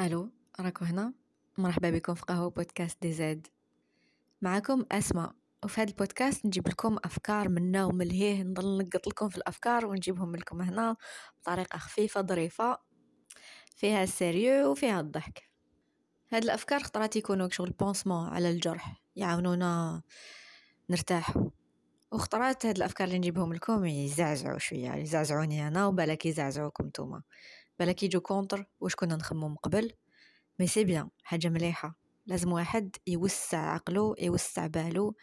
ألو راكو هنا؟ مرحبا بكم في قهوة بودكاست دي زاد. معكم أسماء وفي هذا البودكاست نجيب لكم أفكار منا وملهيه نضل نقط لكم في الأفكار ونجيبهم لكم هنا بطريقة خفيفة ظريفة فيها السيريو وفيها الضحك. هاد الأفكار خطرات يكونوا شغل بونسمون على الجرح يعاونونا نرتاحوا وخطرات هاد الأفكار اللي نجيبهم لكم يزعزعوا شوية يزعزعوني أنا وبالك يزعزعوكم نتوما. بالك يجو كونتر واش كنا نخمم قبل. مي سي بيان حاجة مليحة. لازم واحد يوسع عقله يوسع باله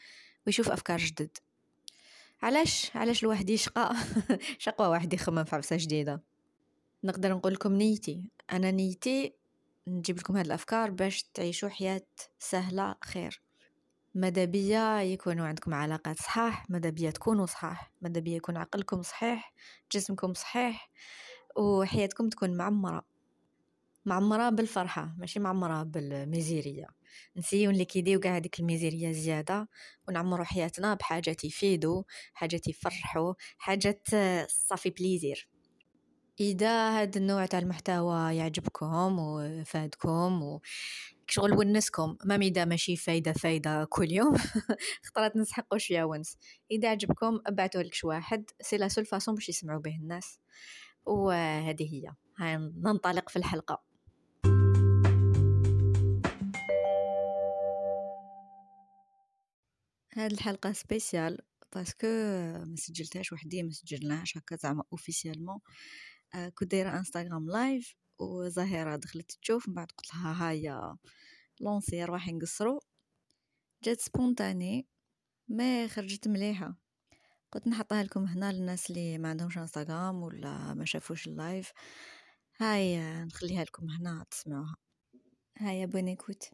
ويشوف أفكار جدد. علاش؟ علاش الواحد يشقى؟ شقوى واحد يخمم في عبسه جديدة. نقدر نقول لكم نيتي. أنا نيتي نجيب لكم هاد الأفكار باش تعيشوا حياة سهلة خير. ماذا بيا يكونوا عندكم علاقات صحاح ماذا بيا تكونوا صحاح. ماذا بيا يكون عقلكم صحيح جسمكم صحيح. وحياتكم تكون معمرة. معمرة بالفرحة ماشي معمرة بالميزيرية. نسيو اللي كيديو قاع هذيك الميزيرية زيادة ونعمرو حياتنا بحاجات يفيدو حاجات يفرحو حاجات صافي بليزير. إذا هاد النوع تاع المحتوى يعجبكم وفادكم و شغل ونسكم ما ميدا ماشي فايدة فايدة كل يوم خطرات نسحقوا شوية ونس. إذا عجبكم ابعتوه لك واحد سي لا سول فاصون باش يسمعوا به الناس. وهذه هي. ننطلق في الحلقة. هاد الحلقة سبيسيال باسكو ما سجلتهاش وحدي ما سجلناهاش هكا زعما اوفيسيالمون آه، كنت دايرة انستغرام لايف وزهيره دخلت تشوف من بعد قلت لها هيا لونسي روحي نقصرو جات سبونتاني ما خرجت مليحة. قلت نحطها لكم هنا للناس اللي ما عندهمش انستغرام ولا ما شافوش اللايف. هاي نخليها لكم هنا تسمعوها. هاي بون ايكوت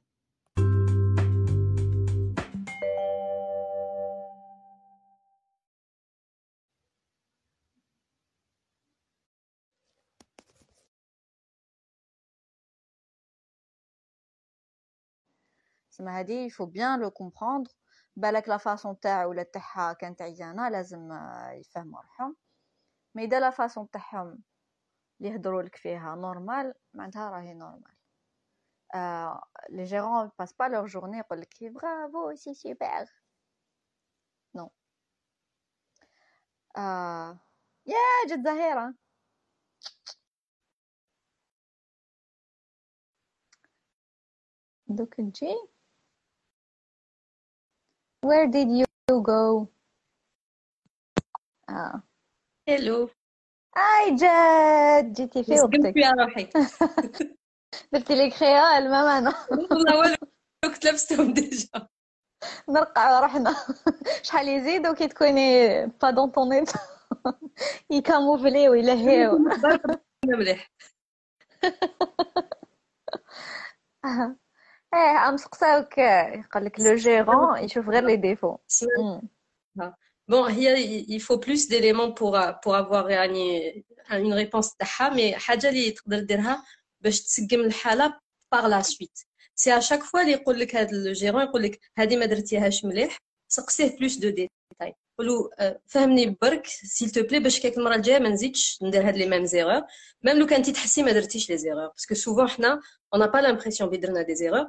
هادي faut bien le comprendre. بالك لا فاصون تاعو ولا تاعها كانت عيانة لازم يفهموا روحهم. مي إذا لا فاصون تاعهم اللي يهضروا لك فيها نورمال معناتها راهي نورمال آه لي جيرون باس با لور جورني يقول لك برافو سي سوبر نو آه يا جات زهيرة. دوك تجي Where did you go? اه هلو هاي جد جيتي في وقتك يا روحي درتي لي كريول ما انا والله والو كنت لبستهم ديجا نرقع روحنا شحال يزيدو كي تكوني با دون طون ايت يكاموفليو يلهيو مليح ايه ام سقساوك يقول لك لو جيرون يشوف غير لي ديفو Bon, il faut plus d'éléments pour pour avoir يعني une réponse تاعها mais حاجه اللي تقدر ديرها باش تسقم الحاله par la suite سي à chaque fois اللي يقول لك هذا الجيرون يقول لك هذه ما درتيهاش مليح سقسيه بلوس دو ديتاي قولوا فهمني برك سيل تو بلي باش كيك المره الجايه ما نزيدش ندير هاد لي ميم زيرور ميم لو كانتي تحسي ما درتيش لي زيرور باسكو سوفون حنا اون با لامبرسيون بلي درنا دي زيرور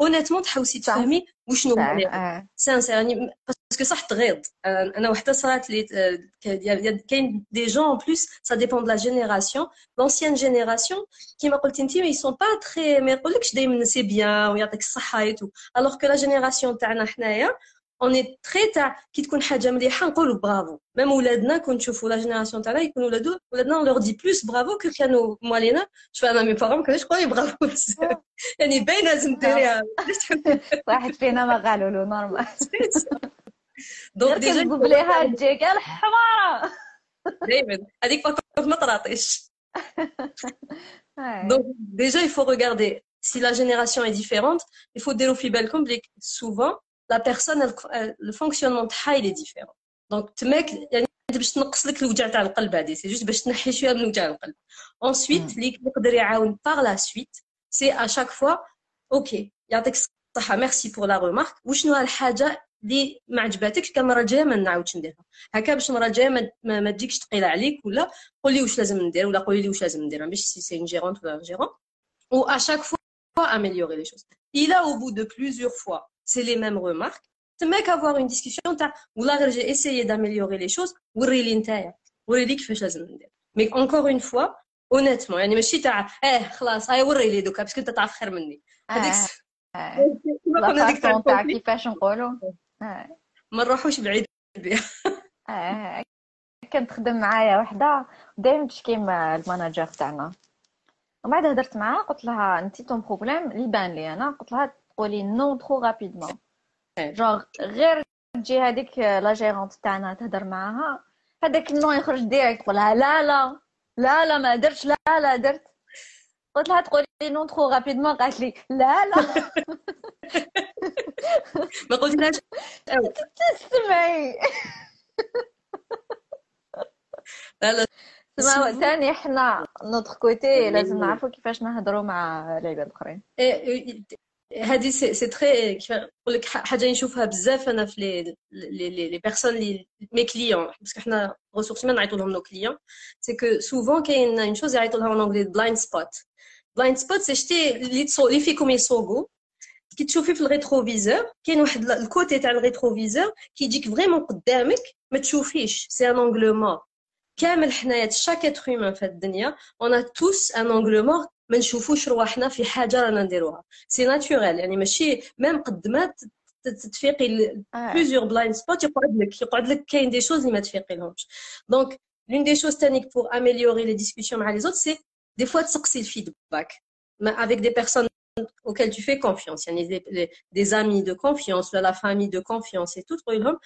اونيتمون تحوسي تفهمي وشنو هو سانسير يعني باسكو صح تغيض انا وحده صرات لي كاين دي جون ان بلوس سا ديبون دو لا جينيراسيون لونسيان جينيراسيون كيما قلتي انت مي سون با تري ما يقولكش دائما سي بيان ويعطيك الصحه ايتو الوغ كو لا جينيراسيون تاعنا حنايا اوني تري تاع كي تكون حاجه مليحه نقولوا برافو ميم ولادنا كون نشوفوا لا جينيراسيون تاعنا يكونوا ولادو ولادنا لور دي بلوس برافو كو كانوا موالينا شوف انا مي بارون كانوا يقولوا برافو يعني باينه لازم ديريها واحد فينا ما قالوا له نورمال دونك ديجا تقول ليها تجيك الحماره دائما هذيك فقط ما طراطيش دونك ديجا il faut regarder si la génération est différente il faut dire au بالكم souvent la personne le fonctionnement تاعها il est différent. Donc تماك يعني باش تنقص لك الوجع تاع القلب هذه سي جوست باش تنحي شوية من وجع القلب ensuite اللي يقدر يعاون par la suite c'est à chaque fois ok يعطيك الصحه ميرسي بور لا ريمارك وشنو الحاجة اللي ما عجباتكش كان المره الجايه ما نعاودش نديرها هكا باش المره الجايه ما, ما, ما تجيكش ثقيله عليك ولا قولي واش لازم ندير ولا قولي لي واش لازم ندير باش سي سي جيرونت ولا جيرون ou à chaque fois améliorer les choses. Il a au bout de plusieurs fois, c'est les mêmes remarques. Mec avoir une discussion, ou là j'ai essayé d'améliorer les choses, ou mais encore une fois, honnêtement, يعني ماشي تاع آه خلاص هاي وري لي دوكا باسكو انت تعرف خير مني. هذيك لا تاع كيفاش نقولوا ما نروحوش بعيد بها آه. كانت تخدم معايا وحده دائما تشكي مع الماناجر تاعنا ومن بعد هدرت معاها قلت لها انت طون بروبليم اللي بان لي أنا قلت لها تقولي نو ترو رابيدمون جونغ غير تجي هذيك لا جيرونت تاعنا تهدر معاها هذاك النو يخرج ديريكت تقولها لا لا لا لا ما درتش لا لا درت قلت لها تقولي نو ترو رابيدمون قالت لي لا لا. ما قلتلهاش. تسمعي لا لا. تسمع ثاني حنا نوتر كوتي لازم نعرفوا كيفاش نهضروا مع العباد الأخرين. هذه سي سي تري نقول لك حاجه نشوفها بزاف انا في لي لي لي بيرسون لي مي كليون باسكو حنا ريسورس مان نعيطوا لهم نو كليون سي كو سوفون كاين اون شوز يعيطوا لها اون انجلي بلايند سبوت بلايند سبوت سي شتي اللي اللي فيكم يصوغوا كي تشوفي في الريتروفيزور كاين واحد الكوتي تاع الريتروفيزور كيجيك فريمون قدامك ما تشوفيش سي ان انغل مور كامل حنايا شاك اتر هيومان في الدنيا اون توس ان انغل مور ما نشوفوش رواحنا في حاجه رانا نديروها سي ناتورال يعني ماشي ميم قد ما تتفيقي بليزيور بلايند سبوت يقعد لك يقعد لك كاين دي شوز اللي ما تفيقي لهمش دونك لون دي شوز تانيك بور اميليوري لي ديسكوسيون مع لي زوت سي دي فوا تسقسي الفيدباك avec des personnes auxquelles tu fais confiance يعني des, des amis de confiance ولا la famille de confiance et tout تقول لهم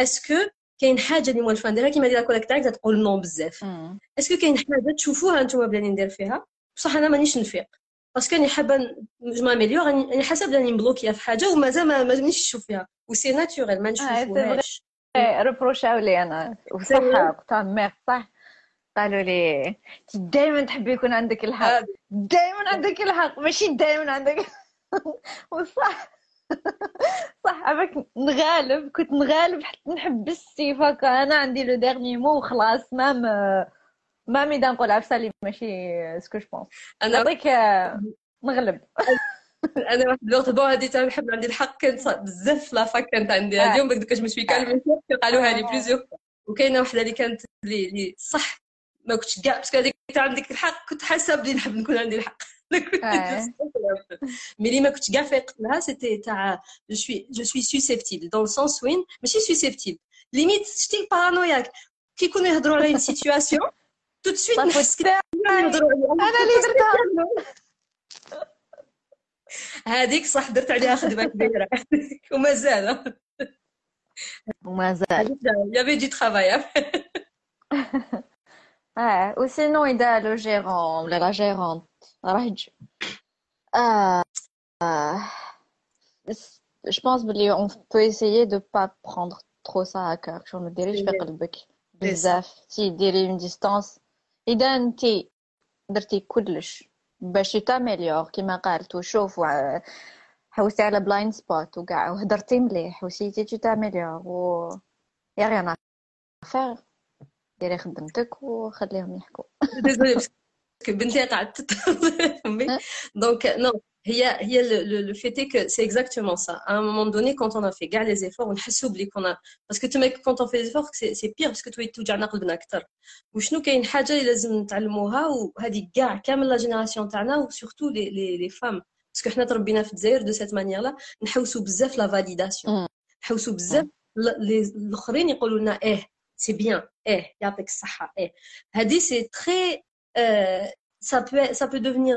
est-ce que كاين حاجه اللي موالفه نديرها كيما دير الكوليك تاعك تقول نو بزاف اسكو كاين حاجه تشوفوها انتم بلاني ندير فيها بصح أنا مانيش نفيق. باسكو راني حابة ماميليور راني حاسة بلاني مبلوكية في حاجة ومازال ما مانيش نشوف فيها. وسي ناتوريل ما نشوفوهاش ريبروشاو لي أنا. وصح قلتها ميغ صح؟ قالوا لي دائما تحبي يكون عندك الحق. دائما عندك الحق ماشي دائما عندك وصح. صح عباك نغالب كنت نغالب حتى نحب السيفة أنا عندي لو ديرني مو وخلاص مام مام اذا نقول عفسة لي ماشي سكو جو بونس أنا نعطيك نغلب. أنا واحد الوقت بون هادي تاع نحب عندي الحق كانت بزاف في لافاك كانت عندي. هادي يوم بدك جو مسوي كالم قالوها لي بليزيور وكاينة وحدة اللي كانت اللي صح ما كنتش كاع باسكو هذيك عندك الحق كنت حاسة بلي نحب نكون عندي الحق. مي اللي ما كنتش كاع فايقت لها سيتي تاع جو سوي جو سوي سوسيبتيبل دون سونس وين ماشي سوسيبتيبل ليميت شتي بارانوياك كي يكونوا يهضروا على سيتوياسيون تو دو سويت نحس انا اللي درتها هذيك صح درت عليها خدمه كبيره ومازال ومازال يافي دي ترافاي اه وسينو اذا لو جيرون ولا لا جيرونت راه يجي آه. آه. je pense بلي on peut essayer de pas prendre trop ça à cœur شو ما ديريش في قلبك بزاف تي ديري اون ديستانس إذا أنت درتي كلش باش تاميليور كيما قالت وشوف حوستي على بلايند سبوت وكاع وهدرتي مليح وسيتي تو تاميليور و يا غير فير ديري خدمتك وخليهم يحكوا. بنتي قعدت فهمي دونك نو هي هي لو فيت كو سي اكزاكتومون سا ا un moment donné quand on a fait كاع لي زيفور ونحسوا بلي كنا باسكو تما كونت اون في لي زيفور سي بيغ باسكو توي توجعنا قلبنا اكثر وشنو كاين حاجه اللي لازم نتعلموها وهذه كاع كامل لا جينيراسيون تاعنا وسورتو لي لي لي فام باسكو حنا تربينا في الجزائر دو سيت مانيير لا نحوسوا بزاف لا فاليداسيون نحوسوا بزاف الاخرين يقولوا لنا ايه سي بيان ايه يعطيك الصحه ايه هذه سي تري ça peut ça peut devenir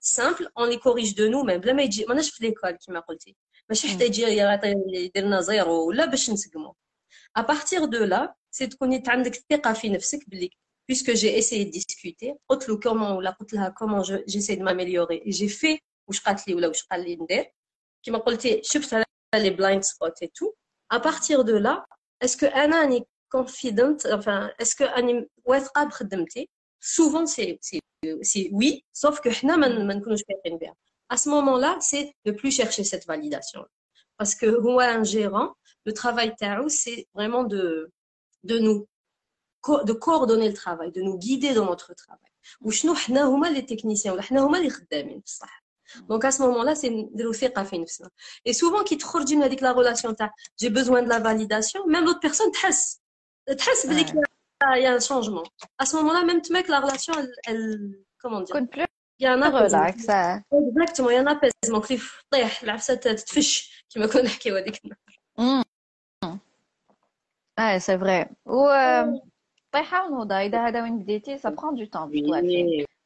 سامبل اون لي كوريج دو نو ميم بلا ما يجي ماناش في ليكول كيما قلتي ماشي حتى يجي يدير لنا زيرو ولا باش نسقمو à partir de là c'est تكوني عندك الثقه في نفسك بلي puisque j'ai essayé de discuter قلت له comment ولا قلت لها comment j'essaie de m'améliorer et j'ai fait واش قالت لي ولا واش قال لي ندير كيما قلتي شفت على لي بلايند سبوت اي تو à partir de là est-ce que انا راني confident enfin est-ce que راني واثقه بخدمتي souvent c'est oui, sauf que à ce moment-là, c'est ne plus chercher cette validation. Parce que moi, un gérant, le travail tarot, c'est vraiment de, de nous de coordonner le travail, de nous guider dans notre travail. Ou nous, nous les techniciens, nous les donc à ce moment-là, c'est de une Et souvent, qui te la relation, j'ai besoin de la validation, même l'autre personne, tu il y a un changement. À ce moment-là, même tu mets que la relation, elle, elle comment dire? Il y a un apaisement. Exactement, il y a un apaisement. Qui la tête fiche qui me connaît qui est mm. Ouais, c'est vrai. Ou euh, ça prend du temps.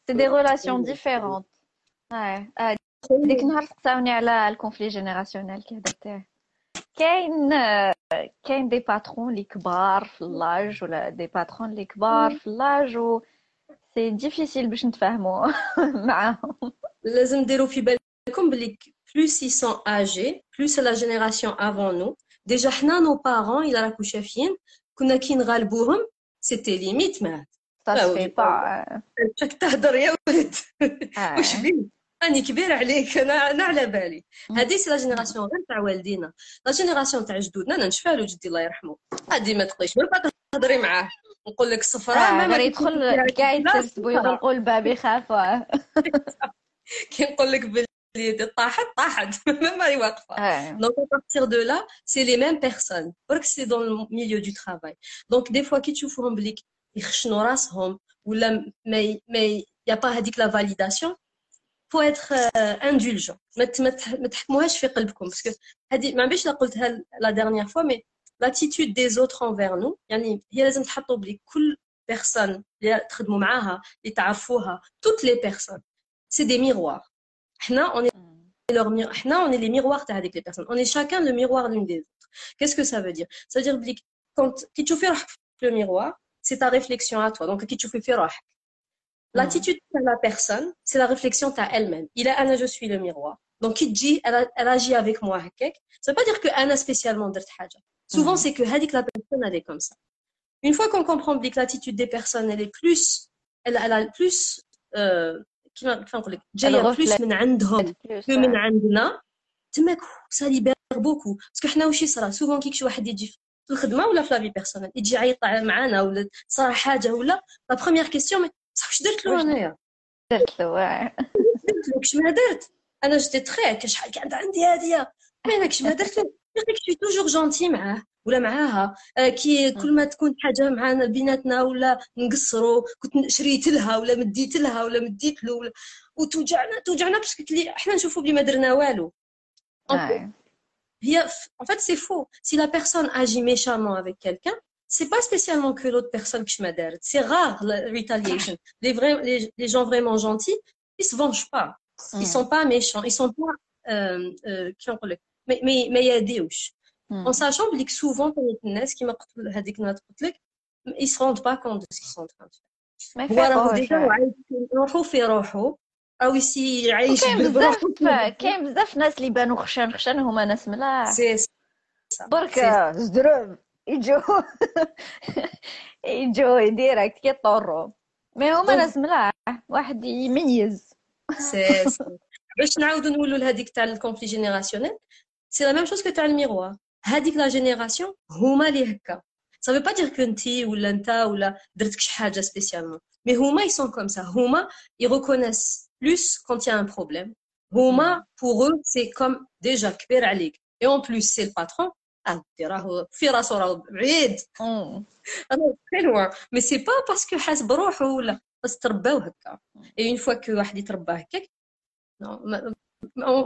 C'est des relations différentes. Ouais. Euh, dès que nous avons le conflit générationnel qui est adapté. كاين كاين دي باترون اللي كبار في اللاج ولا دي باترون اللي كبار في اللاج و سي ديفيسيل باش نتفاهموا معاهم لازم ديروا في بالكم بلي plus ils sont âgés plus c'est la génération avant nous déjà حنا nos parents الى راكو شافين كنا كي نغالبوهم سيتي ليميت مات ça se fait pas راك تهضر يا ولد واش بيه راني كبير عليك انا انا على بالي هذه سي لا جينيراسيون غير تاع والدينا لا جينيراسيون تاع جدودنا انا نشفى له جدي الله يرحمه هذه ما تقيش ما تهضري معاه نقول لك صفراء ما غير يدخل كاع يتسبوا يغلقوا الباب يخافوا كي نقول لك بلي طاحت طاحت ما هي واقفه دونك à partir de là c'est les mêmes personnes برك سي dans le milieu du travail donc des fois كي تشوفوهم بلي يخشنوا راسهم ولا ما ما y a pas هذيك لا validation faut être indulgent ما ما تحكموهاش في قلبكم باسكو هذه ما بيش قلتها لا dernière fois mais l'attitude des autres envers nous يعني هي لازم تحطوا بلي كل personne اللي تخدموا معاها اللي تعرفوها toutes les personnes c'est des miroirs حنا on est leur miroir حنا on est les miroirs تاع هذيك les personnes on est chacun le miroir l'une des autres qu'est-ce que ça veut dire ça veut dire بلي quand كي تشوفي روحك في le miroir c'est ta réflexion à toi donc كي تشوفي في روحك L'attitude de la personne, c'est la réflexion à elle-même. Il a Anna, je suis le miroir. Donc, il dit, elle, agit avec moi. Ça ne veut pas dire que Anna spécialement Souvent, c'est que la personne, elle est comme ça. Une fois qu'on comprend que l'attitude des personnes, elle est plus, elle, elle a plus, euh, plus que ça libère beaucoup. Parce que nous, souvent, souvent, la première question, لا بصح واش درت له انايا درت له درت له كش ما درت أنا جيتي تخيك شحال كانت عندي هاديه ما هناكش ما درت له كي توجور جونتي معاه ولا معاها كي كل ما تكون حاجة معانا بيناتنا ولا نقصروا كنت شريت لها ولا مديت لها ولا مديت له ولا وتوجعنا توجعنا باش قلت لي إحنا نشوفوا بلي ما درنا والو هي en fait c'est faux. Si la personne agit méchamment avec quelqu'un c'est pas spécialement que l'autre personne qui m'adhère. C'est rare la retaliation. Les, vrais, les, les, gens vraiment gentils, ils se vengent pas. Ils mm. sont pas méchants. Ils sont pas euh, euh, mais mais mais il y a des ouches. En sachant que souvent quand il y a qui m'a ils se rendent pas compte de ce qu'ils sont en train de faire. voilà déjà يروحوا في روحه او يسي يعيش كاين بزاف كاين بزاف ناس اللي بانوا خشان خشان هما ناس ملاح سي برك زدروب يجو يجو ديريكت كيطرو مي هما ناس ملاح واحد يميز سي باش نعاودو نقولوا لهذيك تاع الكونفلي جينيراسيونيل سي لا ميم شوز كو تاع الميغوار هذيك لا جينيراسيون هما اللي هكا ça veut pas dire que انتي ولا انت ولا درتك شي حاجه سبيسيالمون مي هما ils sont comme ça هما ils reconnaissent plus quand il y a un problème هما pour eux c'est comme déjà كبير عليك et en plus c'est le patron انت راهو راسو راهو بعيد راهو حلوة. مي سي با باسكو حاس بروحو ولا بس ترباو هكا. اي اون فوا كو واحد يتربى هكاك ما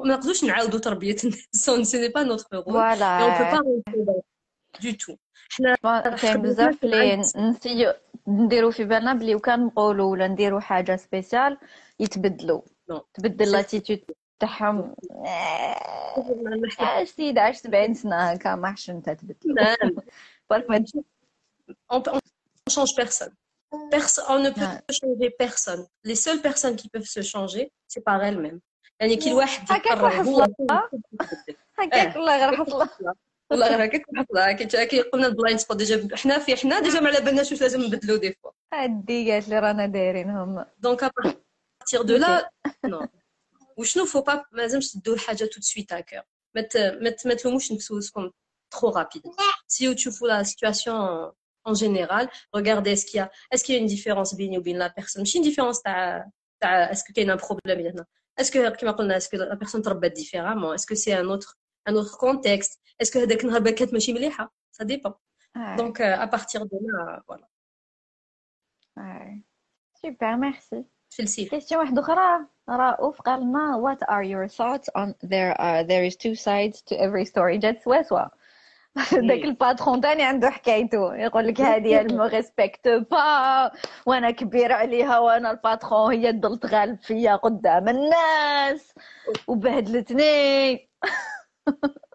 نقدوش نعاودو تربية الناس سي با نوتر رول فوالا دو تو حنا كاين بزاف اللي نسيو نديرو في بالنا بلي وكان نقولو ولا نديرو حاجة سبيسيال يتبدلو. تبدل لاتيتود تاعهم عاش سيد عاش 70 سنه هكا ما حش انت تبدل نعم. برك ما تجي- on, on change personne. Perso- on ne peut Ouais. changer personne. Les seules personnes qui peuvent se changer, c'est par elles-mêmes. يعني كل واحد هكاك يقرر واحد هو اللحظة. هكاك والله غير حصله والله غير هكاك حصلها كي كي قلنا البلايند سبوت ديجا حنا في حنا ديجا ما على بالناش واش لازم نبدلو دي فوا هادي قالت لي رانا دايرينهم دونك ا بارتير دو لا نو وشنو فو با ما لازمش تدو الحاجه تو سويت ا كور ما ت- ما ت- ما تلوموش نفسكم trop rapide. Si tu fous la situation en général, regardez est-ce qu'il y a, est-ce qu'il y a une différence بيني وبين la personne. ماشي une différence تاع تاع est-ce que كاين un problème هنا. Est-ce que كما قلنا est-ce que la personne تربت différemment. Est-ce que c'est un autre un autre contexte. Est-ce que هذاك النهار كانت ماشي مليحة. Ça dépend. Donc euh, à partir de là, voilà. سوبر ميرسي السيف. كيستيون واحدة أخرى؟ رؤوف قال لنا what are your thoughts on there are there is two sides to every story. جات سوا سوا داك الباترون تاني عنده حكايته. يقول لك هذه ما ريسبكت با وأنا كبير عليها وأنا الباترون هي تضل تغالب فيا قدام الناس. وبهدلتني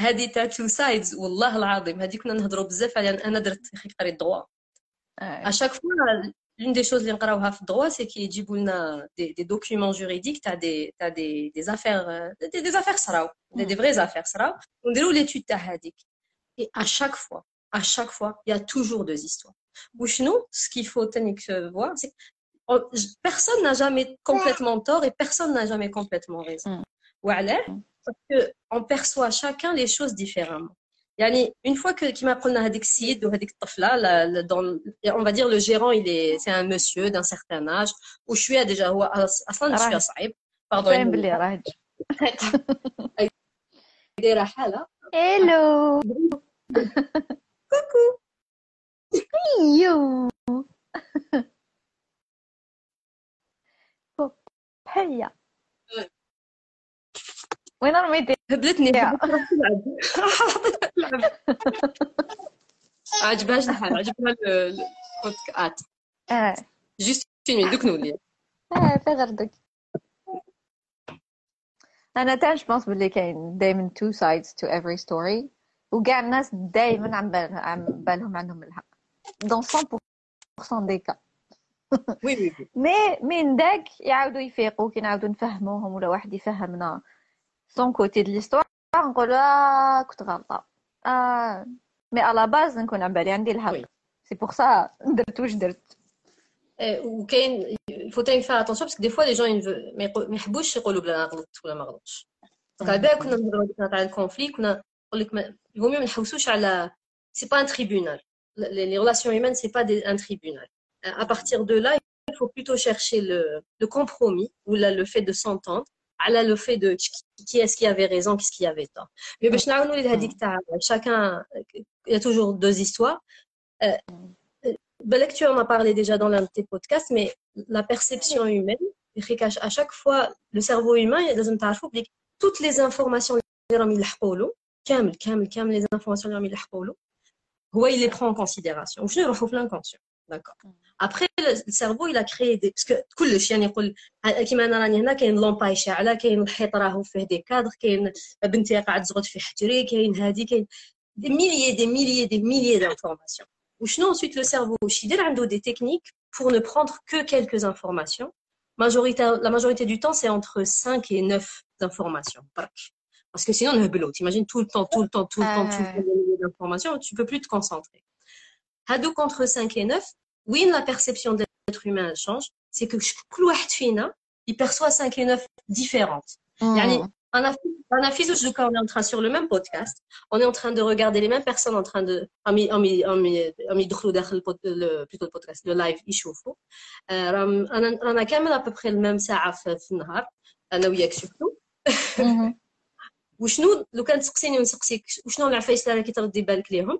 هذه تاع تو سايدز والله العظيم هذه كنا نهضروا بزاف عليها أنا درت قريت دوا chaque fois l'une des choses اللي نقراوها في الدوا سي كي يجيبوا لنا دي, دي دوكيومون جوريديك تاع دي تاع دي دي زافير دي, دي زافير صراو دي, دي فري زافير صراو ونديروا ليتود تاع هذيك et à chaque fois à chaque fois il y a toujours deux histoires وشنو ce qu'il faut تاني voir c'est on- personne n'a jamais complètement tort et personne n'a jamais complètement raison Mm. وعلاه parce que on perçoit chacun les choses différemment يعني une fois que كيما قلنا هذيك السيد وهذيك الطفله لا- لا- dans on va dire le gérant il est c'est un monsieur d'un certain âge وشويه déjà هو أص- اصلا شويه راه صعيب pardon باين بلي راهج دايره حاله هيلو كوكو يو هيا وين رميتي هبلتني. تلعب تلعب. عجبهاش الحال عجبها ال- البودكاست آه. جيست فيلمي دوك نولي. آه في غير دوك أنا تا جبونس بلي كاين دايما two sides to every story وكاع الناس دايما عم بال- عم بالهم عندهم الحق. Dans 100% دي كا وي وي وي مي من داك يعاودوا يفيقوا كي نعاودوا نفهموهم ولا واحد يفهمنا. سون كوتي دو ليستوار نقول اه كنت غلطه اه مي على باز نكون عم بالي عندي الحق وي. سي بور سا درت واش درت آه، وكاين faut تاني faire attention parce que des fois les gens ils veulent ما يقو- ما يحبوش يقولوا بلا انا غلطت ولا ما غلطتش دونك على بالك كنا نهضروا كنا تاع الكونفلي كنا نقول لك ما يقوم ما نحوسوش على سي با ان تريبونال les les relations humaines c'est pas des- un tribunal à partir de là il faut plutôt chercher le, le compromis ou là, le fait de s'entendre على le fait de qui est-ce qui avait raison qui est-ce qui avait tort mais باش نعاونوا لهذيك تاع chacun il y a toujours deux histoires Euh, بالك tu en as parlé déjà dans l'un de tes podcasts mais la perception humaine يخيك à chaque fois le cerveau humain لازم تعرفوا بلي toutes les informations اللي راهم يلحقوا له كامل كامل كامل les informations اللي راهم يلحقوا له هو il les prend en considération وشنو يروحوا في l'inconscient D'accord. Mm. Après, le cerveau, il a créé des. Parce que tout le chien, il dit, il y a une lampe à échelle, il y a une hétra, il y des cadres, il y a une à Adzrot, il y a une hadi, il y a des milliers, des milliers, des milliers d'informations. Ou sinon, ensuite, le cerveau, il a des techniques pour ne prendre que quelques informations. La majorité du temps, c'est entre 5 et 9 informations. Parce que sinon, on a T'imagines tout le temps, tout le temps, tout le temps, tout le euh. temps, d'informations, tu peux plus te concentrer هادوك entre 5 et 9 وين la perception de l'être humain elle change c'est que كل واحد فينا il perçoit 5 et 9 différentes يعني انا انا في زوج دوكا on est en train sur le même podcast on est en train de regarder les mêmes personnes en train de راهم ي- راهم ي- راهم ي- راهم يدخلوا داخل البود... le... plutôt le podcast le live يشوفوا آه، راهم انا رانا كامل ابوبخي الميم ساعه في, في النهار انا وياك شفتو وشنو لو كان تسقسيني ونسقسيك وشنو العفايس اللي راكي تردي بالك ليهم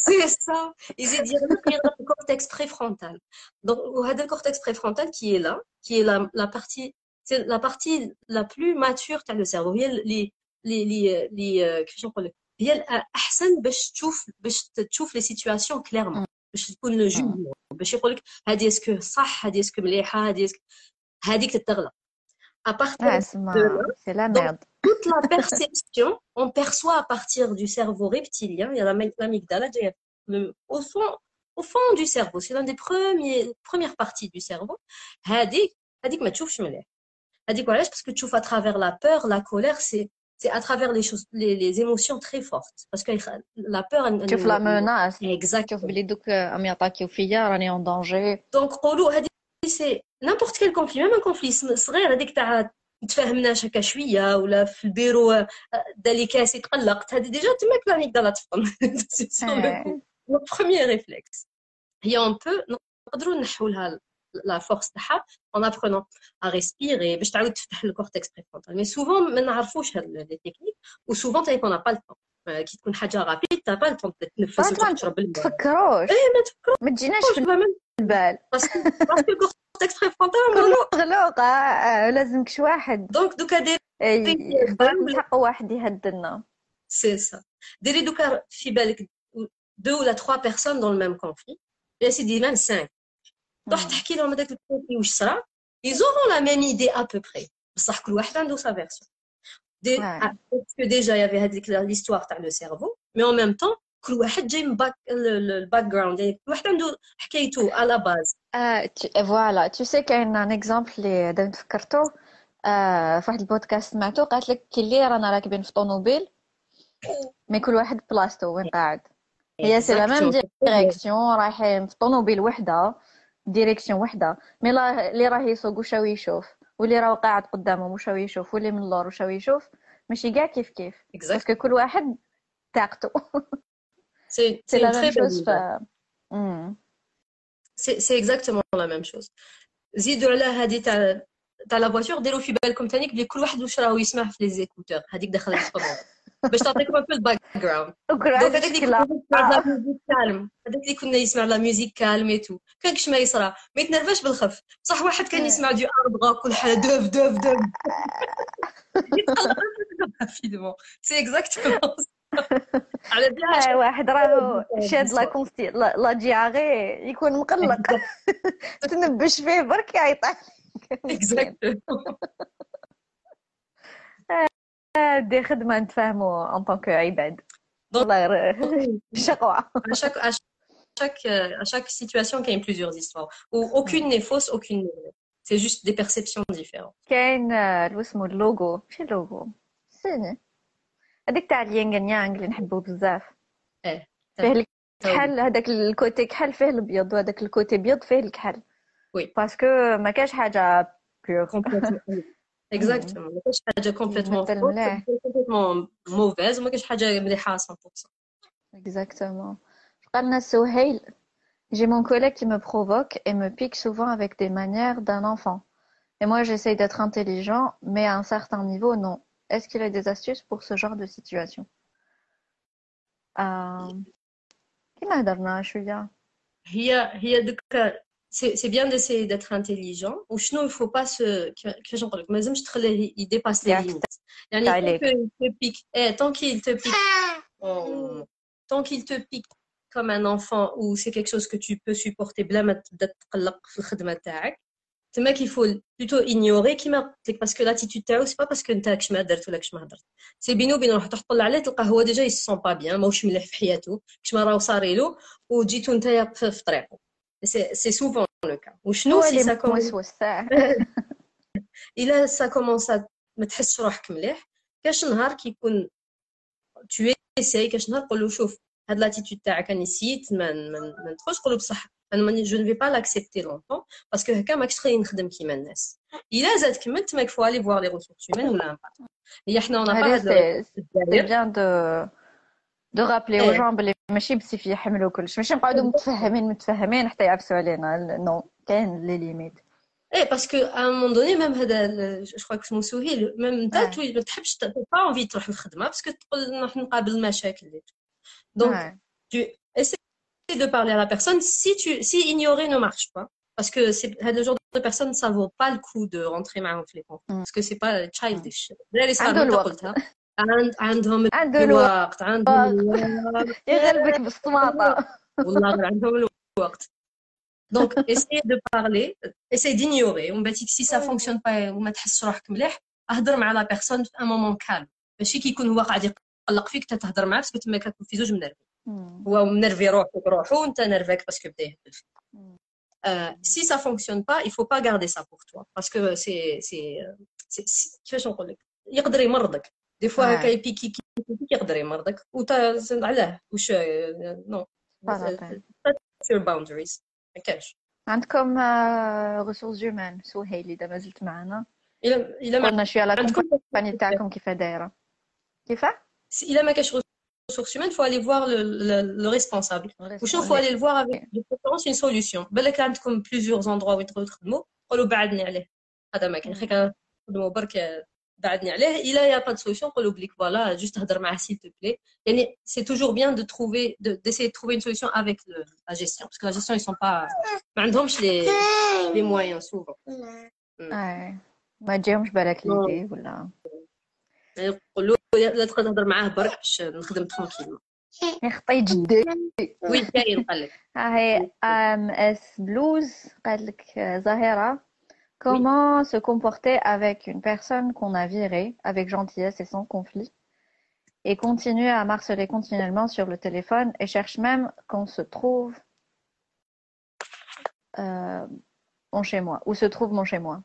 سي سا يزيد يغلق يغلق الكورتكس بريفرونتال دونك وهذا الكورتكس بريفرونتال كي لا كي لا لا بارتي c'est la partie la plus mature تاع لو سيرفو هي اللي اللي اللي كيفاش نقول لك هي الاحسن باش تشوف باش تشوف لي سيتوياسيون كليرمون باش تكون لو جوجمون باش يقول لك هذه اسكو صح هذه اسكو مليحه هذه هذيك تتغلق à partir de là, toute la perception, on perçoit à partir du cerveau reptilien, il y a l'amygdala, au fond, au fond du cerveau, c'est l'une des premiers, premières parties du cerveau. Hadik, hadik ma tchouf chmeleh. Hadik walash, parce que tchouf à travers la peur, la colère, c'est, c'est à travers les choses, les, les émotions très fortes. Parce que la peur, tchouf la menace. Exactement. Tchouf les douk, euh, am yataki ou fiya, on est en danger. Donc, qolou, hadik, c'est n'importe quel conflit, même un conflit, c'est hadik ta تفهمناش هكا شوية ولا في البيرو دالي كاسي تقلقت. هذه ديجا تماك لا نقدر تفهم le premier réflexe. هي on peut نقدروا نحوا لها la force تاعها en apprenant à respirer باش تعاود تفتح الكورتكس بريفرونتال مي سوفون ما نعرفوش هاد لي تكنيك وسوفون تايب اون با الطون كي تكون حاجة رابيد تا با الطون تتنفس وتشرب الماء تفكروش إيه ما تفكروش ما تجيناش في البال باسكو باسكو الكورتكس بريفرونتال مغلوق مغلوق لازمك شي واحد دونك دوكا ديري نلحقوا واحد يهدلنا سي سا ديري دوكا في بالك دو ولا تخوا بيرسون دون الميم كونفلي يا سيدي ميم 5 تروح تحكي لهم هذاك الكوفي واش صرا ils auront la même idée à peu près بصح كل واحد عنده sa version دي parce que déjà il y avait هذيك l'histoire تاع لو سيرفو mais en même temps كل واحد جاي من باك الباك جراوند يعني كل واحد عنده حكايته على باز فوالا تو سي كاين ان اكزامبل اللي دابا تفكرتو في واحد البودكاست سمعتو قالت لك كي اللي رانا راكبين في طوموبيل مي كل واحد بلاصتو وين قاعد هي سي لا ميم ديريكسيون رايحين في طوموبيل وحدة ديريكسيون وحدة. مي اللي راه يسوق واش يشوف واللي راه قاعد قدامه واش يشوف واللي من اللور واش يشوف. ماشي كاع كيف كيف. باسكو كل واحد طاقته. سي سي لا ميم شوز سي سي اكزاكتومون لا ميم شوز زيدوا على هذه تاع تاع لا فواتور ديروا في بالكم ثاني بلي كل واحد واش راهو يسمع في لي زيكوتور هذيك داخله في باش تعطيكم ان بو الباك جراوند دونك هذاك اللي كنا يسمع لا ميوزيك كالم هذاك اللي كنا يسمع لا ميوزيك كالم اي تو كان كش ما يصرى ما يتنرفاش بالخف بصح واحد كان يسمع دو ارد روك كل حاجه دوف دوف دوف رابيدمون سي اكزاكتومون على بلا واحد راهو شاد لا كونستي لا دياغي يكون مقلق تنبش فيه برك يعيط اكزاكتومون دي خدمه نتفاهموا ان طونك عباد والله غير شقوه chaque à chaque à chaque situation il y a plusieurs histoires où aucune n'est fausse aucune n'est vraie c'est juste des perceptions différentes كاين اللي اسمه اللوغو شي اللوغو سيني هذيك تاع اليانغ يانغ اللي نحبو بزاف ايه فيه الكحل هذاك الكوتي كحل فيه الابيض وهذاك الكوتي بيض فيه الكحل وي باسكو ما كاش حاجه بيور اكزاكتومون ما كاينش حاجه كومبليتمون كومبليتمون موفيز وما كاينش حاجه مليحه 100% Exactement. Je parle de Sohail. J'ai mon collègue qui me provoque et me pique souvent avec des manières d'un enfant. Et moi, j'essaye d'être intelligent, mais à un certain niveau, non. Est-ce qu'il a des astuces pour ce genre de situation euh... كيما هضرنا شوية هي هي دوك c'est bien d'essayer d'être intelligent وشنو il faut pas se كيفاش نقول لك ما لازمش تخليه يديباس لي ليميت يعني tant qu'il te pique eh tant qu'il te pique tant qu'il te pique comme un enfant ou c'est quelque chose que tu peux supporter بلا ما تبدا تقلق في الخدمه تاعك تما qu'il faut plutôt ignorer كيما قلت لك باسكو لاتيتود تاعو سي با باسكو انت كش ما درت ولا كش ما هضرت سي بينو بين روح تطلع عليه تلقاه هو ديجا يسون با بيان ماهوش مليح في حياته كش ما راهو صاري له وجيتو نتايا في طريقه c'est souvent le cas وشنو si ça commence الا ça commence à ما تحسش روحك مليح كاش نهار كيكون tu essayes كاش نهار قول له شوف هاد لاتيتود تاعك راني نسيت ما ما ندخلش قول له بصح je ne vais pas l'accepter longtemps parce que هكا ماكش تخليني نخدم كيما الناس الا زاد كملت ما faut aller voir les ressources humaines ولا هي حنا on a pas c'est bien de de rappeler aux gens بلي ماشي بسيف يحملوا كلش ماشي نقعدوا متفهمين متفهمين حتى يعفسوا علينا نو كاين لي ليميت ايه باسكو ا ان مون دوني ميم هذا جو كوا اسمه سهيل ميم انت ما تحبش با انفي تروح للخدمه باسكو تقول نروح نقابل المشاكل دونك tu essaies de parler à la personne si tu si ignorer ne marche pas parce que c'est le genre de personnes ça vaut pas le coup de rentrer معاهم في les conflits parce que c'est pas childish دراري صغار انت قلتها عندهم الوقت عندهم يغلبك بالسماطه والله عندهم الوقت دونك essayez de parler essayez d'ignorer ومن بعد si ça fonctionne pas وما تحسش روحك مليح اهضر مع لا بيرسون في ان مومون كالم ماشي كي يكون هو قاعد يقلق فيك تهضر معاه باسكو تما كتكون في زوج منرفين هو منرفي روحو بروحو وانت نرفاك باسكو بدا يهبل فيك si ça fonctionne pas il faut pas garder ça pour toi parce que c'est c'est كيفاش نقول لك يقدر يمرضك دي فوا هكا يبيكي كي يقدر يمرضك وتا علاه واش نو your boundaries ما كانش عندكم ريسورس جومان سهيل اذا ما زلت معنا الا الا قلنا شويه على الكومباني تاعكم كيف دايره كيف الا ما كاش ressources humaines, il faut aller voir le, le, le responsable. Ou il faut aller le voir avec de préférence une solution. بالك عندكم plusieurs endroits où تخدموا قولوا بعدني عليه هذا ما كان خير نخدموا برك بعدني عليه الا يا با سوليوشن نقولوا بليك فوالا جوست هضر معاه s'il te plaît يعني c'est toujours bien de trouver d'essayer de trouver une solution avec le, la gestion parce que la gestion ils sont pas ما عندهمش les les moyens souvent ما تجيهمش بالك ليدي ولا يقولوا لا تقدر تهضر معاه برك باش نخدم ترونكيل يخطي جدي وين كاين قال لك ها هي ام اس بلوز قالت لك زهيره Comment se comporter avec une personne qu'on a virée avec gentillesse et sans conflit et continuer à marceler continuellement sur le téléphone et cherche même qu'on se trouve euh, mon chez moi où se trouve mon chez moi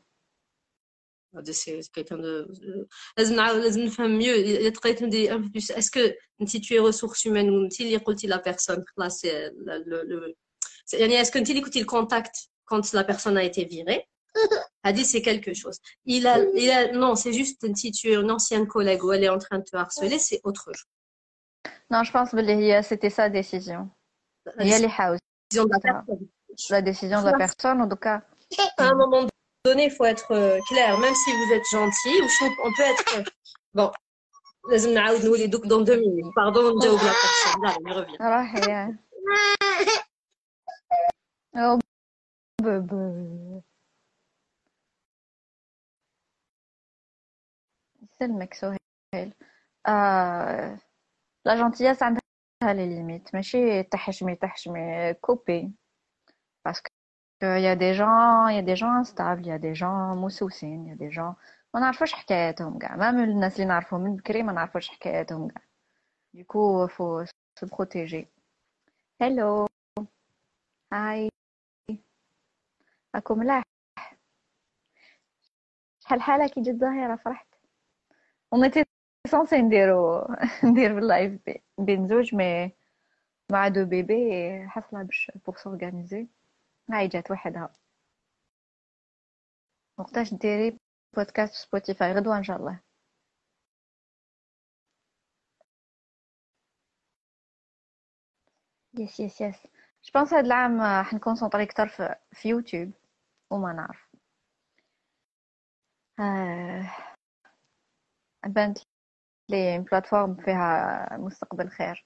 c'est quelqu'un de لازم نفهم mieux اذا تقيت ندير un peu plus est-ce que si tu es ressources humaines ou انت اللي قلتي la personne خلاص يعني est-ce que انت اللي كنتي le contact quand la personne a été virée a dit c'est quelque chose. Il a, il a, non, c'est juste si tu es une ancienne collègue ou elle est en train de te harceler, c'est autre chose. Non, je pense que c'était sa décision. Il y a les house. Décision de la, personne. la décision de la personne, en tout cas. À un moment donné, il faut être euh, clair. Même si vous êtes gentil, on peut être. Euh, bon. لازم نعاود نولي دوك دون دو مينيت باردون نجاوب لا بيرسون لا ني ريفيان راح يا او بابا يسلمك سهيل آه لا جونتياس عندها لي ليميت ماشي تحشمي تحشمي كوبي باسكو يا دي جون يا دي جون انستابل يا دي جون موسوسين يا دي جون ما نعرفوش حكاياتهم كاع مام الناس اللي نعرفهم من بكري ما نعرفوش حكاياتهم كاع ديكو فو سو بروتيجي هلو هاي راكم ملاح شحال حالك كي جات ظاهره فرحت on était censé نديرو ندير باللايف بين زوج مي مع دو بيبي حصلة باش بوغ سورغانيزي هاي جات وحدها. وقتاش ديري بودكاست في سبوتيفاي غدوة إن شاء الله. يس يس يس جو بونس هاد العام حنكونسونطري أكتر في, في يوتيوب وما نعرف آه. بانت لي بلاتفورم فيها مستقبل خير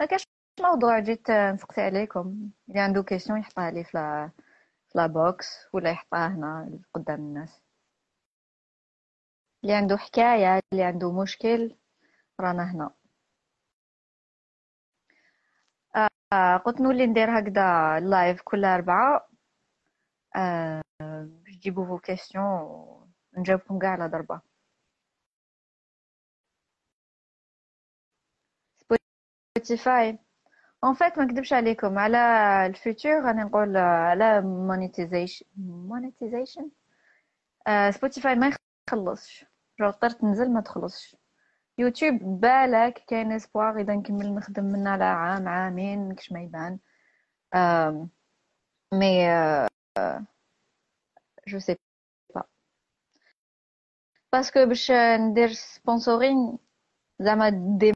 ما كاش موضوع جيت نسقسي عليكم. اللي عنده كيسيون يحطها لي في لا بوكس ولا يحطها هنا قدام الناس. اللي عنده حكاية اللي عنده مشكل رانا هنا. آه قلت نولي ندير هكذا لايف كل أربعة. آه باش تجيبوا فو كيسيون نجاوبكم كاع على ضربة سبوتيفاي اون فيت ما نكذبش عليكم على الفيوتشر راني نقول على مونيتيزيشن مونيتيزيشن سبوتيفاي ما يخلصش جو طرت تنزل ما تخلصش يوتيوب بالك كاين اسبوار اذا نكمل نخدم منها على عام عامين كش ما يبان مي جو سي با باسكو باش ندير سبونسورين زعما دي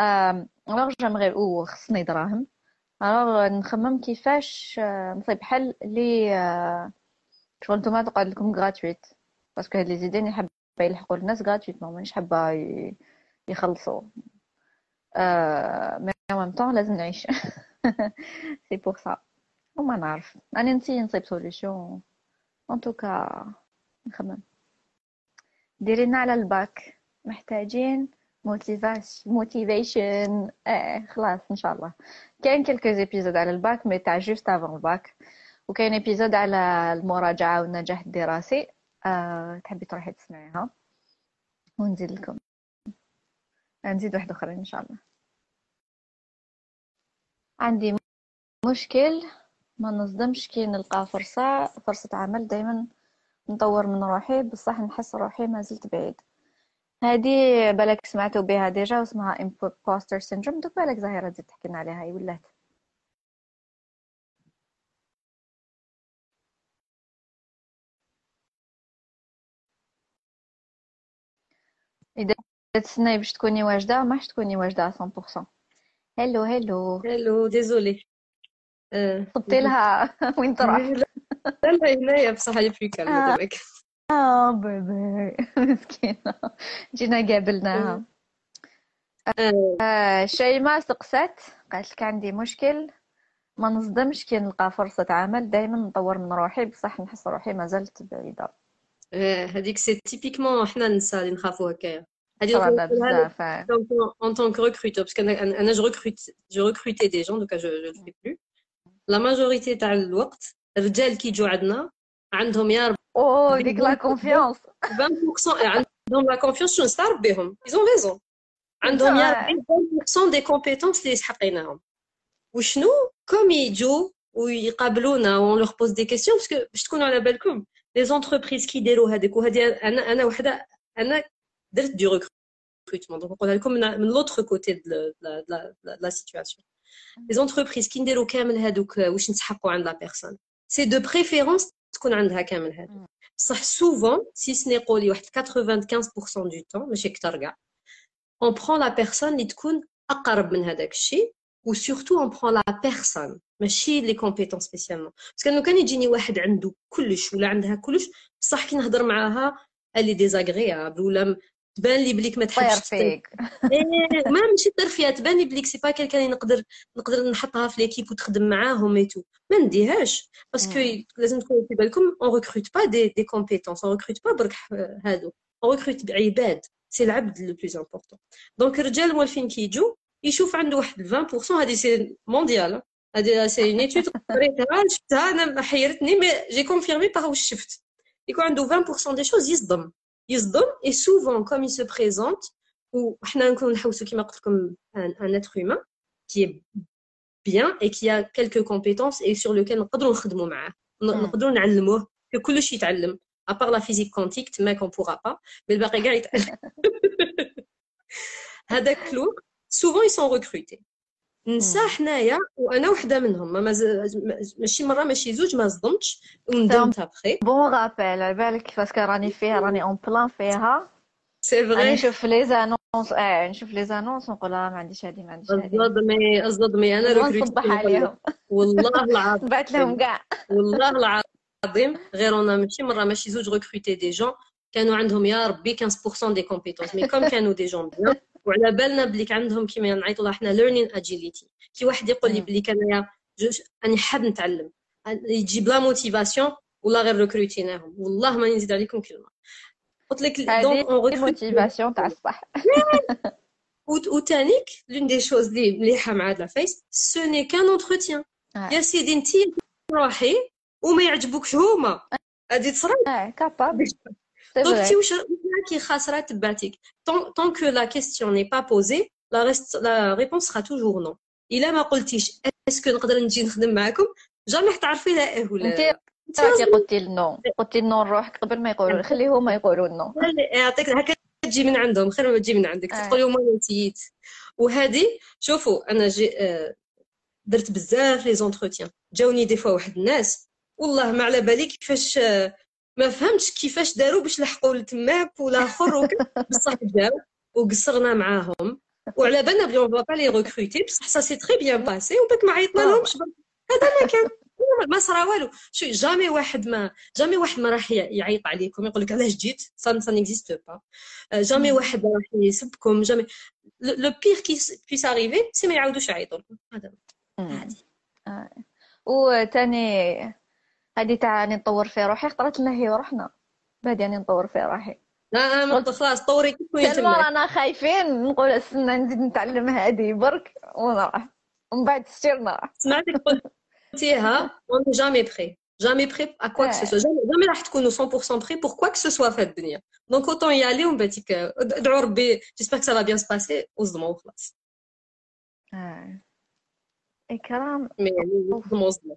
الوغ أو خصني دراهم الوغ نخمم كيفاش نصيب حل لي شغل نتوما تقعد لكم غراتويت باسكو هاد لي زيدين يحب يلحقوا الناس غراتويتمون مانيش حابة يخلصوا. مي en même temps لازم نعيش. سي بور سا وما نعرف. راني نسي نصيب سوليوشن ان توكا نخمم. ديرينا على الباك. محتاجين موتيفيشن آه خلاص ان شاء الله كاين كلكو زيبيزود على الباك مي تاع جوست افون الباك وكاين ايبيزود على المراجعه والنجاح الدراسي أه تحبي تروحي تسمعيها ونزيد لكم نزيد واحد اخرين ان شاء الله عندي مشكل ما نصدمش كي نلقى فرصة فرصة عمل دايما نطور من روحي بصح نحس روحي ما زلت بعيد هادي بالك سمعتوا بها ديجا واسمها imposter syndrome. دوك بالك زهيرة تزيد تحكي لنا عليها ولات. إذا تسناي باش تكوني واجدة ما تكوني واجدة 100% هلو هلو هلو ديزولي. صبتي لها وين تروح؟ لا لا هنايا بصح هي في كلمة دابا آه بيبي مسكينة. جينا قابلناها. آه شيماء سقسات. قالت لك عندي مشكل. ما نصدمش كي نلقى فرصة عمل. دايما نطور من روحي. بصح نحس روحي ما زلت بعيدة. هذيك سي تيبيكمون حنا النساء اللي نخافوا هكايا بزاف en tant que recruteur. Parce que je recrute je recrutais des gens. Donc je je le fais plus. La majorité تاع الوقت الرجال كي يجوا عندنا عندهم يا رب اوه ديك لا كونفيونس 20% عندهم لا كونفيونس شنو نستعرف بهم ils ont raison عندهم يا ربي 20% دي كومبيتونس اللي يسحقيناهم وشنو كوم يجوا ويقابلونا اون لوغ بوز دي كيسيون باسكو باش تكونوا على بالكم لي زونتربريز كيديروا هذيك وهذه انا انا وحده انا درت دو ريكروتمون دونك نقولها لكم من لوتر كوتي دو لا سيتوياسيون لي زونتربريز كي نديروا كامل هذوك واش نسحقوا عند لا بيرسون سي دو بريفيرونس تكون عندها كامل هذا بصح سوفون سي سني قولي واحد 95% دو طون ماشي اكثر كاع اون برون لا بيرسون اللي تكون اقرب من هذاك الشيء وسورتو اون برون لا بيرسون ماشي لي كومبيتون سبيسيالمون باسكو انه كان يجيني واحد عنده كلش ولا عندها كلش بصح كي نهضر معاها اللي ديزاغريابل ولا تبان لي بليك ما تحبش فيك ما ماشي طير فيها تبان لي بليك سي با كان نقدر نقدر نحطها في ليكيب وتخدم معاهم ايتو ما نديهاش باسكو لازم تكونوا في بالكم اون ريكروت با دي دي كومبيتونس اون ريكروت با برك هادو اون ريكروت عباد سي العبد لو بلوز امبورطون دونك الرجال موالفين كي يجوا يشوف عنده واحد 20% هذه سي مونديال هذه سي اون ايتود قريتها شفتها انا حيرتني مي جي كونفيرمي باغ واش شفت يكون عنده 20% دي شوز يصدم يصدم اي سوفون كوم يسو بريزونت وحنا نكون نحوسو كيما قلت لكم ان اتر هيومان كي بيان اي كي ا كيلكو كومبيتونس اي سور لوكال نقدروا نخدموا معاه نقدروا نعلموه كلش يتعلم ابار لا فيزيك كونتيك تماك اون بوغا با مي الباقي كاع يتعلم هذاك الوقت سوفون يسون ريكروتي نساء حنايا وأنا وحدة منهم. ما ماشي مرة ماشي زوج ما صدمتش. وندمت أبخي. بون رابيل على بالك باسكو راني فيها راني اون بلان فيها. سي فري نشوف لي زانونس آه نشوف لي زانونس ونقول ما عنديش هذه ما عنديش هذه الصدمي الصدمي أنا نصبح عليهم. والله العظيم. بعت لهم كاع. والله العظيم. غير أنا ماشي مرة ماشي زوج ريكروتي دي جون كانوا عندهم يا ربي 15% دي كومبيتونس مي كوم كانوا دي جون بيان وعلى بالنا بليك عندهم كيما نعيطوا لها حنا ليرنين اجيليتي كي واحد يقول لي بليك انايا راني حاب نتعلم يجي بلا موتيفاسيون ولا غير ريكروتيناهم والله ما نزيد عليكم كلمه قلت لك دونك اون موتيفاسيون تاع الصح Ou, ou تانيك l'une des choses اللي مليحه مع هاد العفايس ce n'est qu'un entretien آه. يا سيدي انت روحي وما يعجبوكش هما هادي تصرا اه كابابل سي دونك فري انت واش كي خاسره تبعتيك tant tant que la question n'est pas posée la reste la réponse sera toujours non الا ما قلتيش اسكو نقدر نجي نخدم معاكم جامي حتعرفي لا ايه ولا انت راكي قلتي النو قلتي النو لروحك قبل ما يقولوا خليه هما يقولوا النو يعطيك هكا تجي من عندهم خير ما تجي من عندك آه. تقول لهم انا نسيت وهذه شوفوا انا جي آه، درت بزاف لي زونتروتيان جاوني دي فوا واحد الناس والله ما على بالي كيفاش آه، ما فهمتش كيفاش داروا باش لحقوا لتماك والآخر بصح جاو وقصرنا معاهم. وعلى بالنا بلي اون با لي ريكروتي بصح سا سي تري بيان باسي وباك ما عيطنا لهمش. هذا ما كان. ما صرا والو. شو جامي واحد ما جامي واحد ما راح يعيط عليكم يقول لك علاش جيت؟ سا سا نيكزيست با جامي. واحد ما راح يسبكم جامي لو بير كي بيس اريفي سي ما يعاودوش يعيطوا. لكم هذا. عادي آه. هذه تاع اني نطور في روحي خطرت لنا هي ورحنا بعد يعني نطور في روحي. لا آه ما خلاص طوري كيف تما رانا خايفين. نقول استنى نزيد نتعلم هذه برك ونروح. ومن بعد ستير نروح. سمعتك قلتيها اون جامي بري جامي بري ا كوا كو سو جامي راح تكونوا 100% بري بور كوا كو سو في الدنيا. دونك اوتون يالي ومن بعد ادعوا ربي جيسبر كو سافا بيان سباسي وصدموا وخلاص. آه. إكرام. وصدموا وصدموا.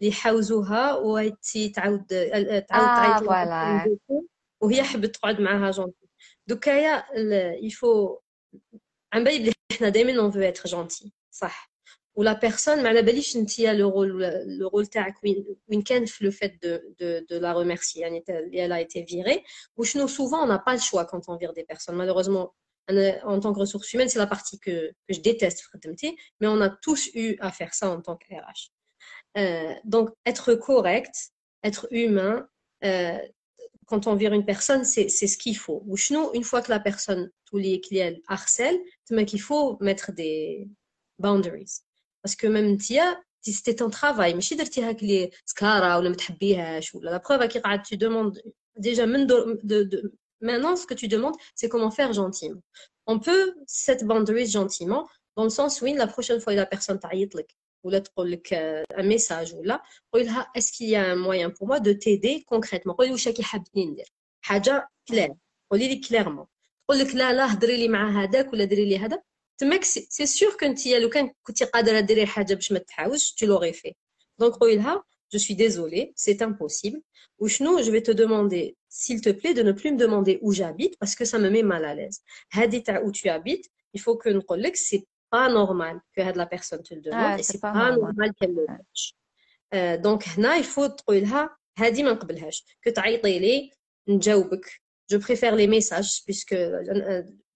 اللي حاوزوها وهيتي تعاود تعاود اه تعيط لها فوالا وهي حبت تقعد معاها جونتي دوكايا يفو عن بالي بلي حنا دائما اون فو اتر جونتي صح ولا بيرسون ما على باليش انتيا لو رول لو رول تاعك وين وين كان في لو فيت دو دو دو لا ريميرسي يعني تاع اللي elle a été virée وشنو souvent on n'a pas le choix quand on vire des personnes malheureusement أنا, en tant que ressources humaines c'est la partie que, que je déteste في خدمتي mais on a tous eu à faire ça en tant que RH Euh, Euh, donc, être correct, être humain, euh, quand on vire une personne, c'est ce qu'il faut. Ou sinon, une fois que la personne, tous les clients harcèlent, il faut mettre des boundaries. Parce que même Tia, c'était ton travail. Mais si tu as les scara ou la preuve à qui tu demandes déjà, maintenant, ce que tu demandes, c'est comment faire gentiment. On peut cette boundaries gentiment, dans le sens où la prochaine fois que la personne t'aïtlik, ولا تقول لك un message ولا قول لها est-ce qu'il y a un moyen pour moi de t'aider concrètement قولي واش راكي حابين ندير حاجه كلير قولي لي كليرمون تقول لك لا لا هضري لي مع هذاك ولا ديري لي هذا تماك سي سور كنت لو كان كنتي قادره ديري حاجه باش ما تحاولش tu l'aurais fait donc قولي لها je suis désolée c'est impossible ou sinon je vais te demander s'il te plaît de ne plus me demander où j'habite parce que ça me met mal à l'aise هذه تاع où tu habites il faut que نقول لك c'est pas normal que la personne te le demande Ah, et c'est pas pas normal. qu'elle le آه، دونك هنا يفو تقول لها هذه ما نقبلهاش كو تعيطي لي نجاوبك جو بريفير لي ميساج بيسكو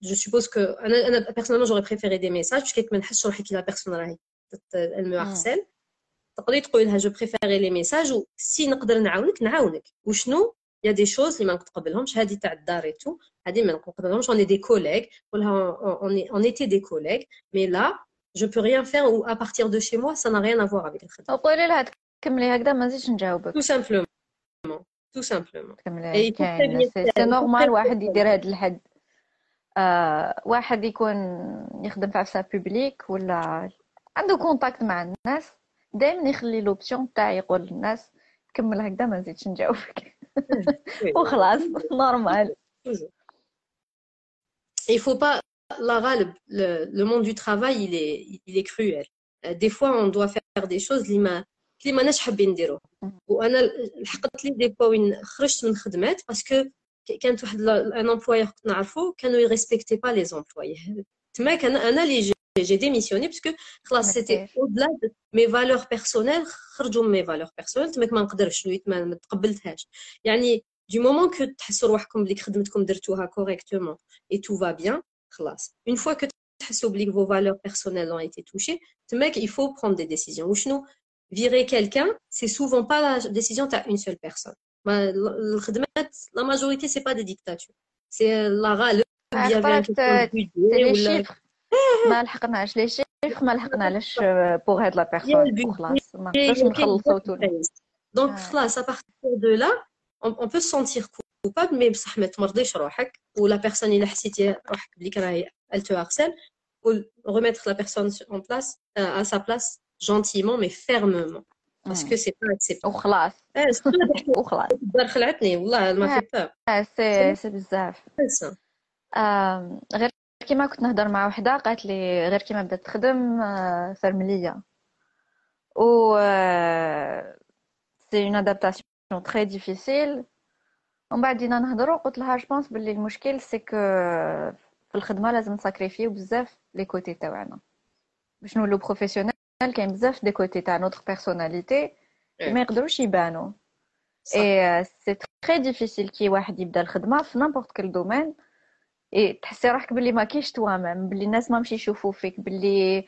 جو سوبوز كو أنا أنا بيرسونيلمون جوري بريفيري دي ميساج باسكو ما نحسش روحي كي لا بيرسون راهي harcèle. تقدري تقولي لها جو بريفيري لي ميساج وسي نقدر نعاونك نعاونك وشنو يا دي شوز اللي ما نتقبلهمش هذه تاع الدار et tout هذه ما نقبلهمش on est des collègues قولها on est on était des collègues mais là je peux rien faire ou à partir de chez moi ça n'a rien à voir avec الخدمة وقولي لها تكملي هكذا ما نزيدش نجاوبك tout simplement tout simplement تكملي Et il faut كاين prévenir. سي سي نورمال واحد يدير هاد الحد آه واحد يكون يخدم في عفسه بوبليك ولا عنده كونتاكت مع الناس دائما يخلي لوبسيون تاع يقول للناس كمل هكذا ما نزيدش نجاوبك Oui. وخلاص نورمال toujours. Il faut pas le, monde du travail il est il est cruel des fois on doit faire des choses اللي ما اللي ما ناش حابين نديروه وانا لحقت لي دي fois وين خرجت من خدمات باسكو كانت واحد ان امبلويور كنت نعرفو كانوا يريسبكتي با لي زومبلوي تما كان انا اللي j'ai démissionné parce que c'était au-delà de mes valeurs personnelles خرجوا من mes valeurs personnelles تماك ما نقدرش ما تقبلتهاش يعني du moment que تحسوا روحكم بلي خدمتكم درتوها correctement et tout va bien خلاص une fois que تحسوا بلي vos valeurs personnelles ont été touchées تماك il faut prendre des décisions وشنو virer quelqu'un c'est souvent pas la décision تاع une seule personne الخدمات la majorité c'est pas des dictatures c'est la غالب il y avait un les chiffres ما لحقناش لي شيف ما لحقناش بوغ هاد لا بيرسون وخلاص ما نقدرش نخلصوا دونك خلاص ا بارتير دو لا اون بو سونتير كوبابل مي بصح ما تمرضيش روحك ولا بيرسون الا حسيتي روحك بلي راهي elle te harcèle faut remettre la personne en place euh, à sa place gentiment mais fermement parce que c'est pas acceptable وخلاص وخلاص الدار خلعتني والله ما في باب سي سي بزاف غير كيما كنت نهضر مع وحده قالت لي غير كيما بدات تخدم فرمليه و سي اون ادابتاسيون تري ديفيسيل ومن بعد بدينا نهضروا قلت لها جو بونس بلي المشكل سي كو في الخدمه لازم نساكريفيو بزاف لي كوتي تاعنا باش نولو بروفيسيونيل كاين بزاف دي كوتي تاع نوتر بيرسوناليتي ما يقدروش يبانوا اي سي تري ديفيسيل كي واحد يبدا الخدمه في نيمبورت كل دومين إيه تحسي روحك باللي ما كاينش توامم باللي الناس ما مشي يشوفوا فيك باللي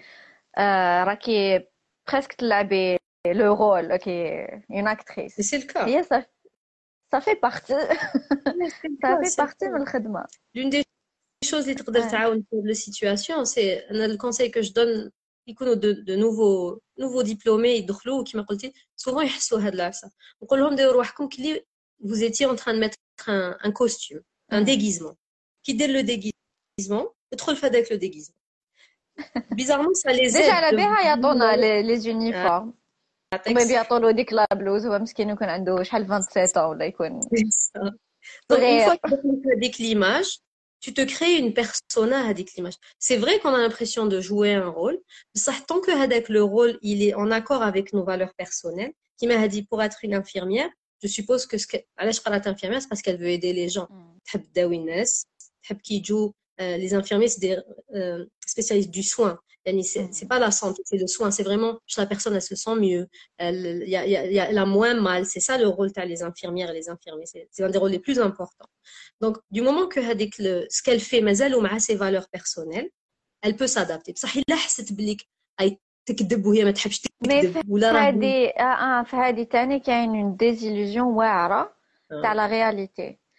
آه راكي بريسك تلعبي لو رول اوكي اون اكتريس سي الكا هي صافي صافي بارتي صافي بارتي من الخدمه لون دي شوز اللي تقدر تعاون في لو سيتوياسيون سي انا الكونساي كو جو دون يكونوا دو, دو نوفو نوفو ديبلومي يدخلوا كيما قلتي سوفون يحسوا هاد العفسه نقول لهم ديروا روحكم كلي vous étiez en train de mettre un, un costume, un déguisement. qui dès le déguisement trop le fait avec le déguisement bizarrement ça les aide déjà بها يعطونا les uniformes هما بيعطوا ديك لا بلوز هو مسكين يكون عنده شحال 27 ولا يكون Donc, une fois que tu as l'image, tu te crées une persona avec l'image. C'est vrai qu'on a l'impression de jouer un rôle, mais tant que avec le rôle, il est en accord avec nos valeurs personnelles, qui m'a dit pour être une infirmière, je suppose que ce qu'elle est infirmière, c'est parce qu'elle veut aider les gens. Mm. تحب كي يجوا les infirmiers c'est des euh, spécialistes du soin يعني c'est pas la santé c'est le soin c'est vraiment la personne elle se sent mieux elle y a, y a, elle a moins mal c'est ça le rôle t'as les infirmières et les infirmiers c'est un des rôles les plus importants donc du moment que هذيك ce qu'elle fait مازال ومع ses valeurs personnelles elle peut s'adapter بصح الا حست بليك اي تكذب وهي ما تحبش تكذب ولا راه هذه اه في هذه ثاني كاين اون ديزيلوزيون واعره تاع لا رياليتي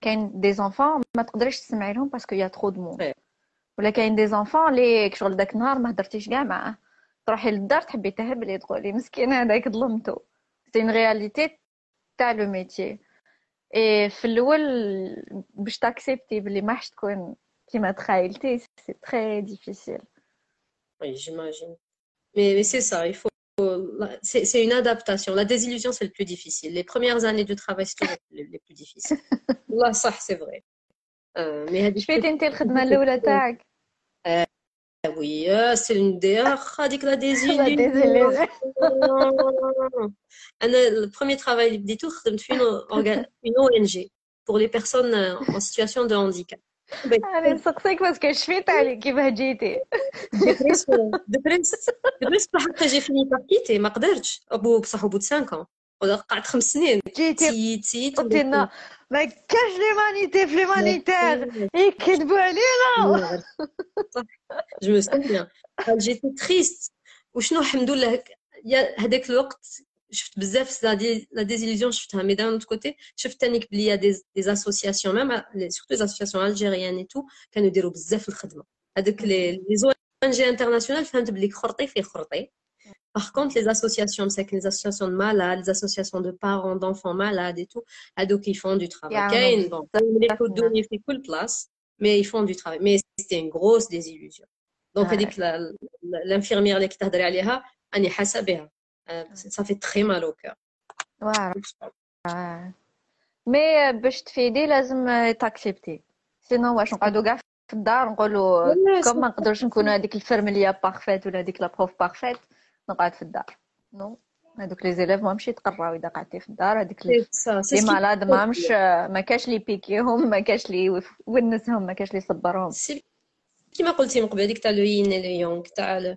كاين دي زونفون ما تقدريش تسمعي لهم باسكو يا ترو دو مون ولا كاين دي زونفون لي شغل داك النهار ما هضرتيش كاع معاه تروحي للدار تحبي تهبلي تقولي مسكين هذاك ظلمتو سي اون رياليتي تاع لو ميتي اي في الاول باش تاكسبتي بلي ما حش تكون كيما تخيلتي سي تري ديفيسيل وي جيماجين مي سي سا il faut c'est une adaptation. La désillusion, c'est le plus difficile. Les premières années de travail, c'est les, les plus difficiles. Là, ça, c'est vrai. Euh, mais شفيتي انت الخدمه الاولى تاعك oui c'est une des هذيك la désillusion انا le premier travail اللي بديتو خدمت في une ONG pour les personnes en situation de handicap أنا نسقسيك باسكو شفيت عليك كيفاه جيتي دبريس دبريس دبريس حتى جي فيني باغ كيتي ما قدرتش ابو بصح ابو 5 قعدت خمس سنين جيتي تيت قلتي لنا ما كاش ليمانيتي في ليمانيتير يكذبوا علينا جو مو سوفيان جيتي تريست وشنو الحمد لله هذاك الوقت شفت بزاف لا ديزيليزيون شفتها مي دان كوتي شفت تانيك بلي دي دي اسوسياسيون ميم سورتو لي اسوسياسيون الجيريان اي تو كانوا يديروا بزاف الخدمه هذوك لي زو point de vue international فهمت بلي خرطي في خرطي par contre les associations c'est les associations de malades les associations de parents d'enfants malades et tout هذوك ils font du travail Yeah, كاين non, bon les coups de في كل place mais ils font du travail mais c'était une grosse désillusion donc Ouais. هذيك لا- لا- l'infirmière اللي كتهضري عليها راني حاسه بها Euh, ça fait très mal au cœur واعرة مي باش تفيدي لازم تاكسبتي سينو واش نقعدو كاع في الدار نقولوا Ouais, كوم ما نقدرش نكونوا هذيك الفرمليه بارفيت ولا هذيك لا بروف بارفيت نقعد في الدار نو هذوك لي زيليف ما مشي يتقراو اذا قعدتي في الدار هذيك لي c'est ça c'est لي ce qui مالاد ما مش ما كاش لي بيكيهم ما كاش لي يونسهم ما كاش لي يصبرهم C'est كيما قلتي من قبل هذيك تاع لو يين et le yang تاع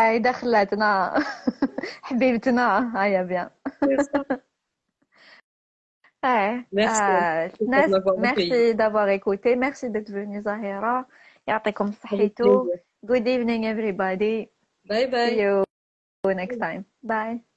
هاي دخلتنا. حبيبتنا. هاي بيان. ميرسي دافوار ايكوتي ميرسي ديت فوني زهيره يعطيكم صحيتو good ايفنينغ ايفريبادي باي باي see you next time. Bye.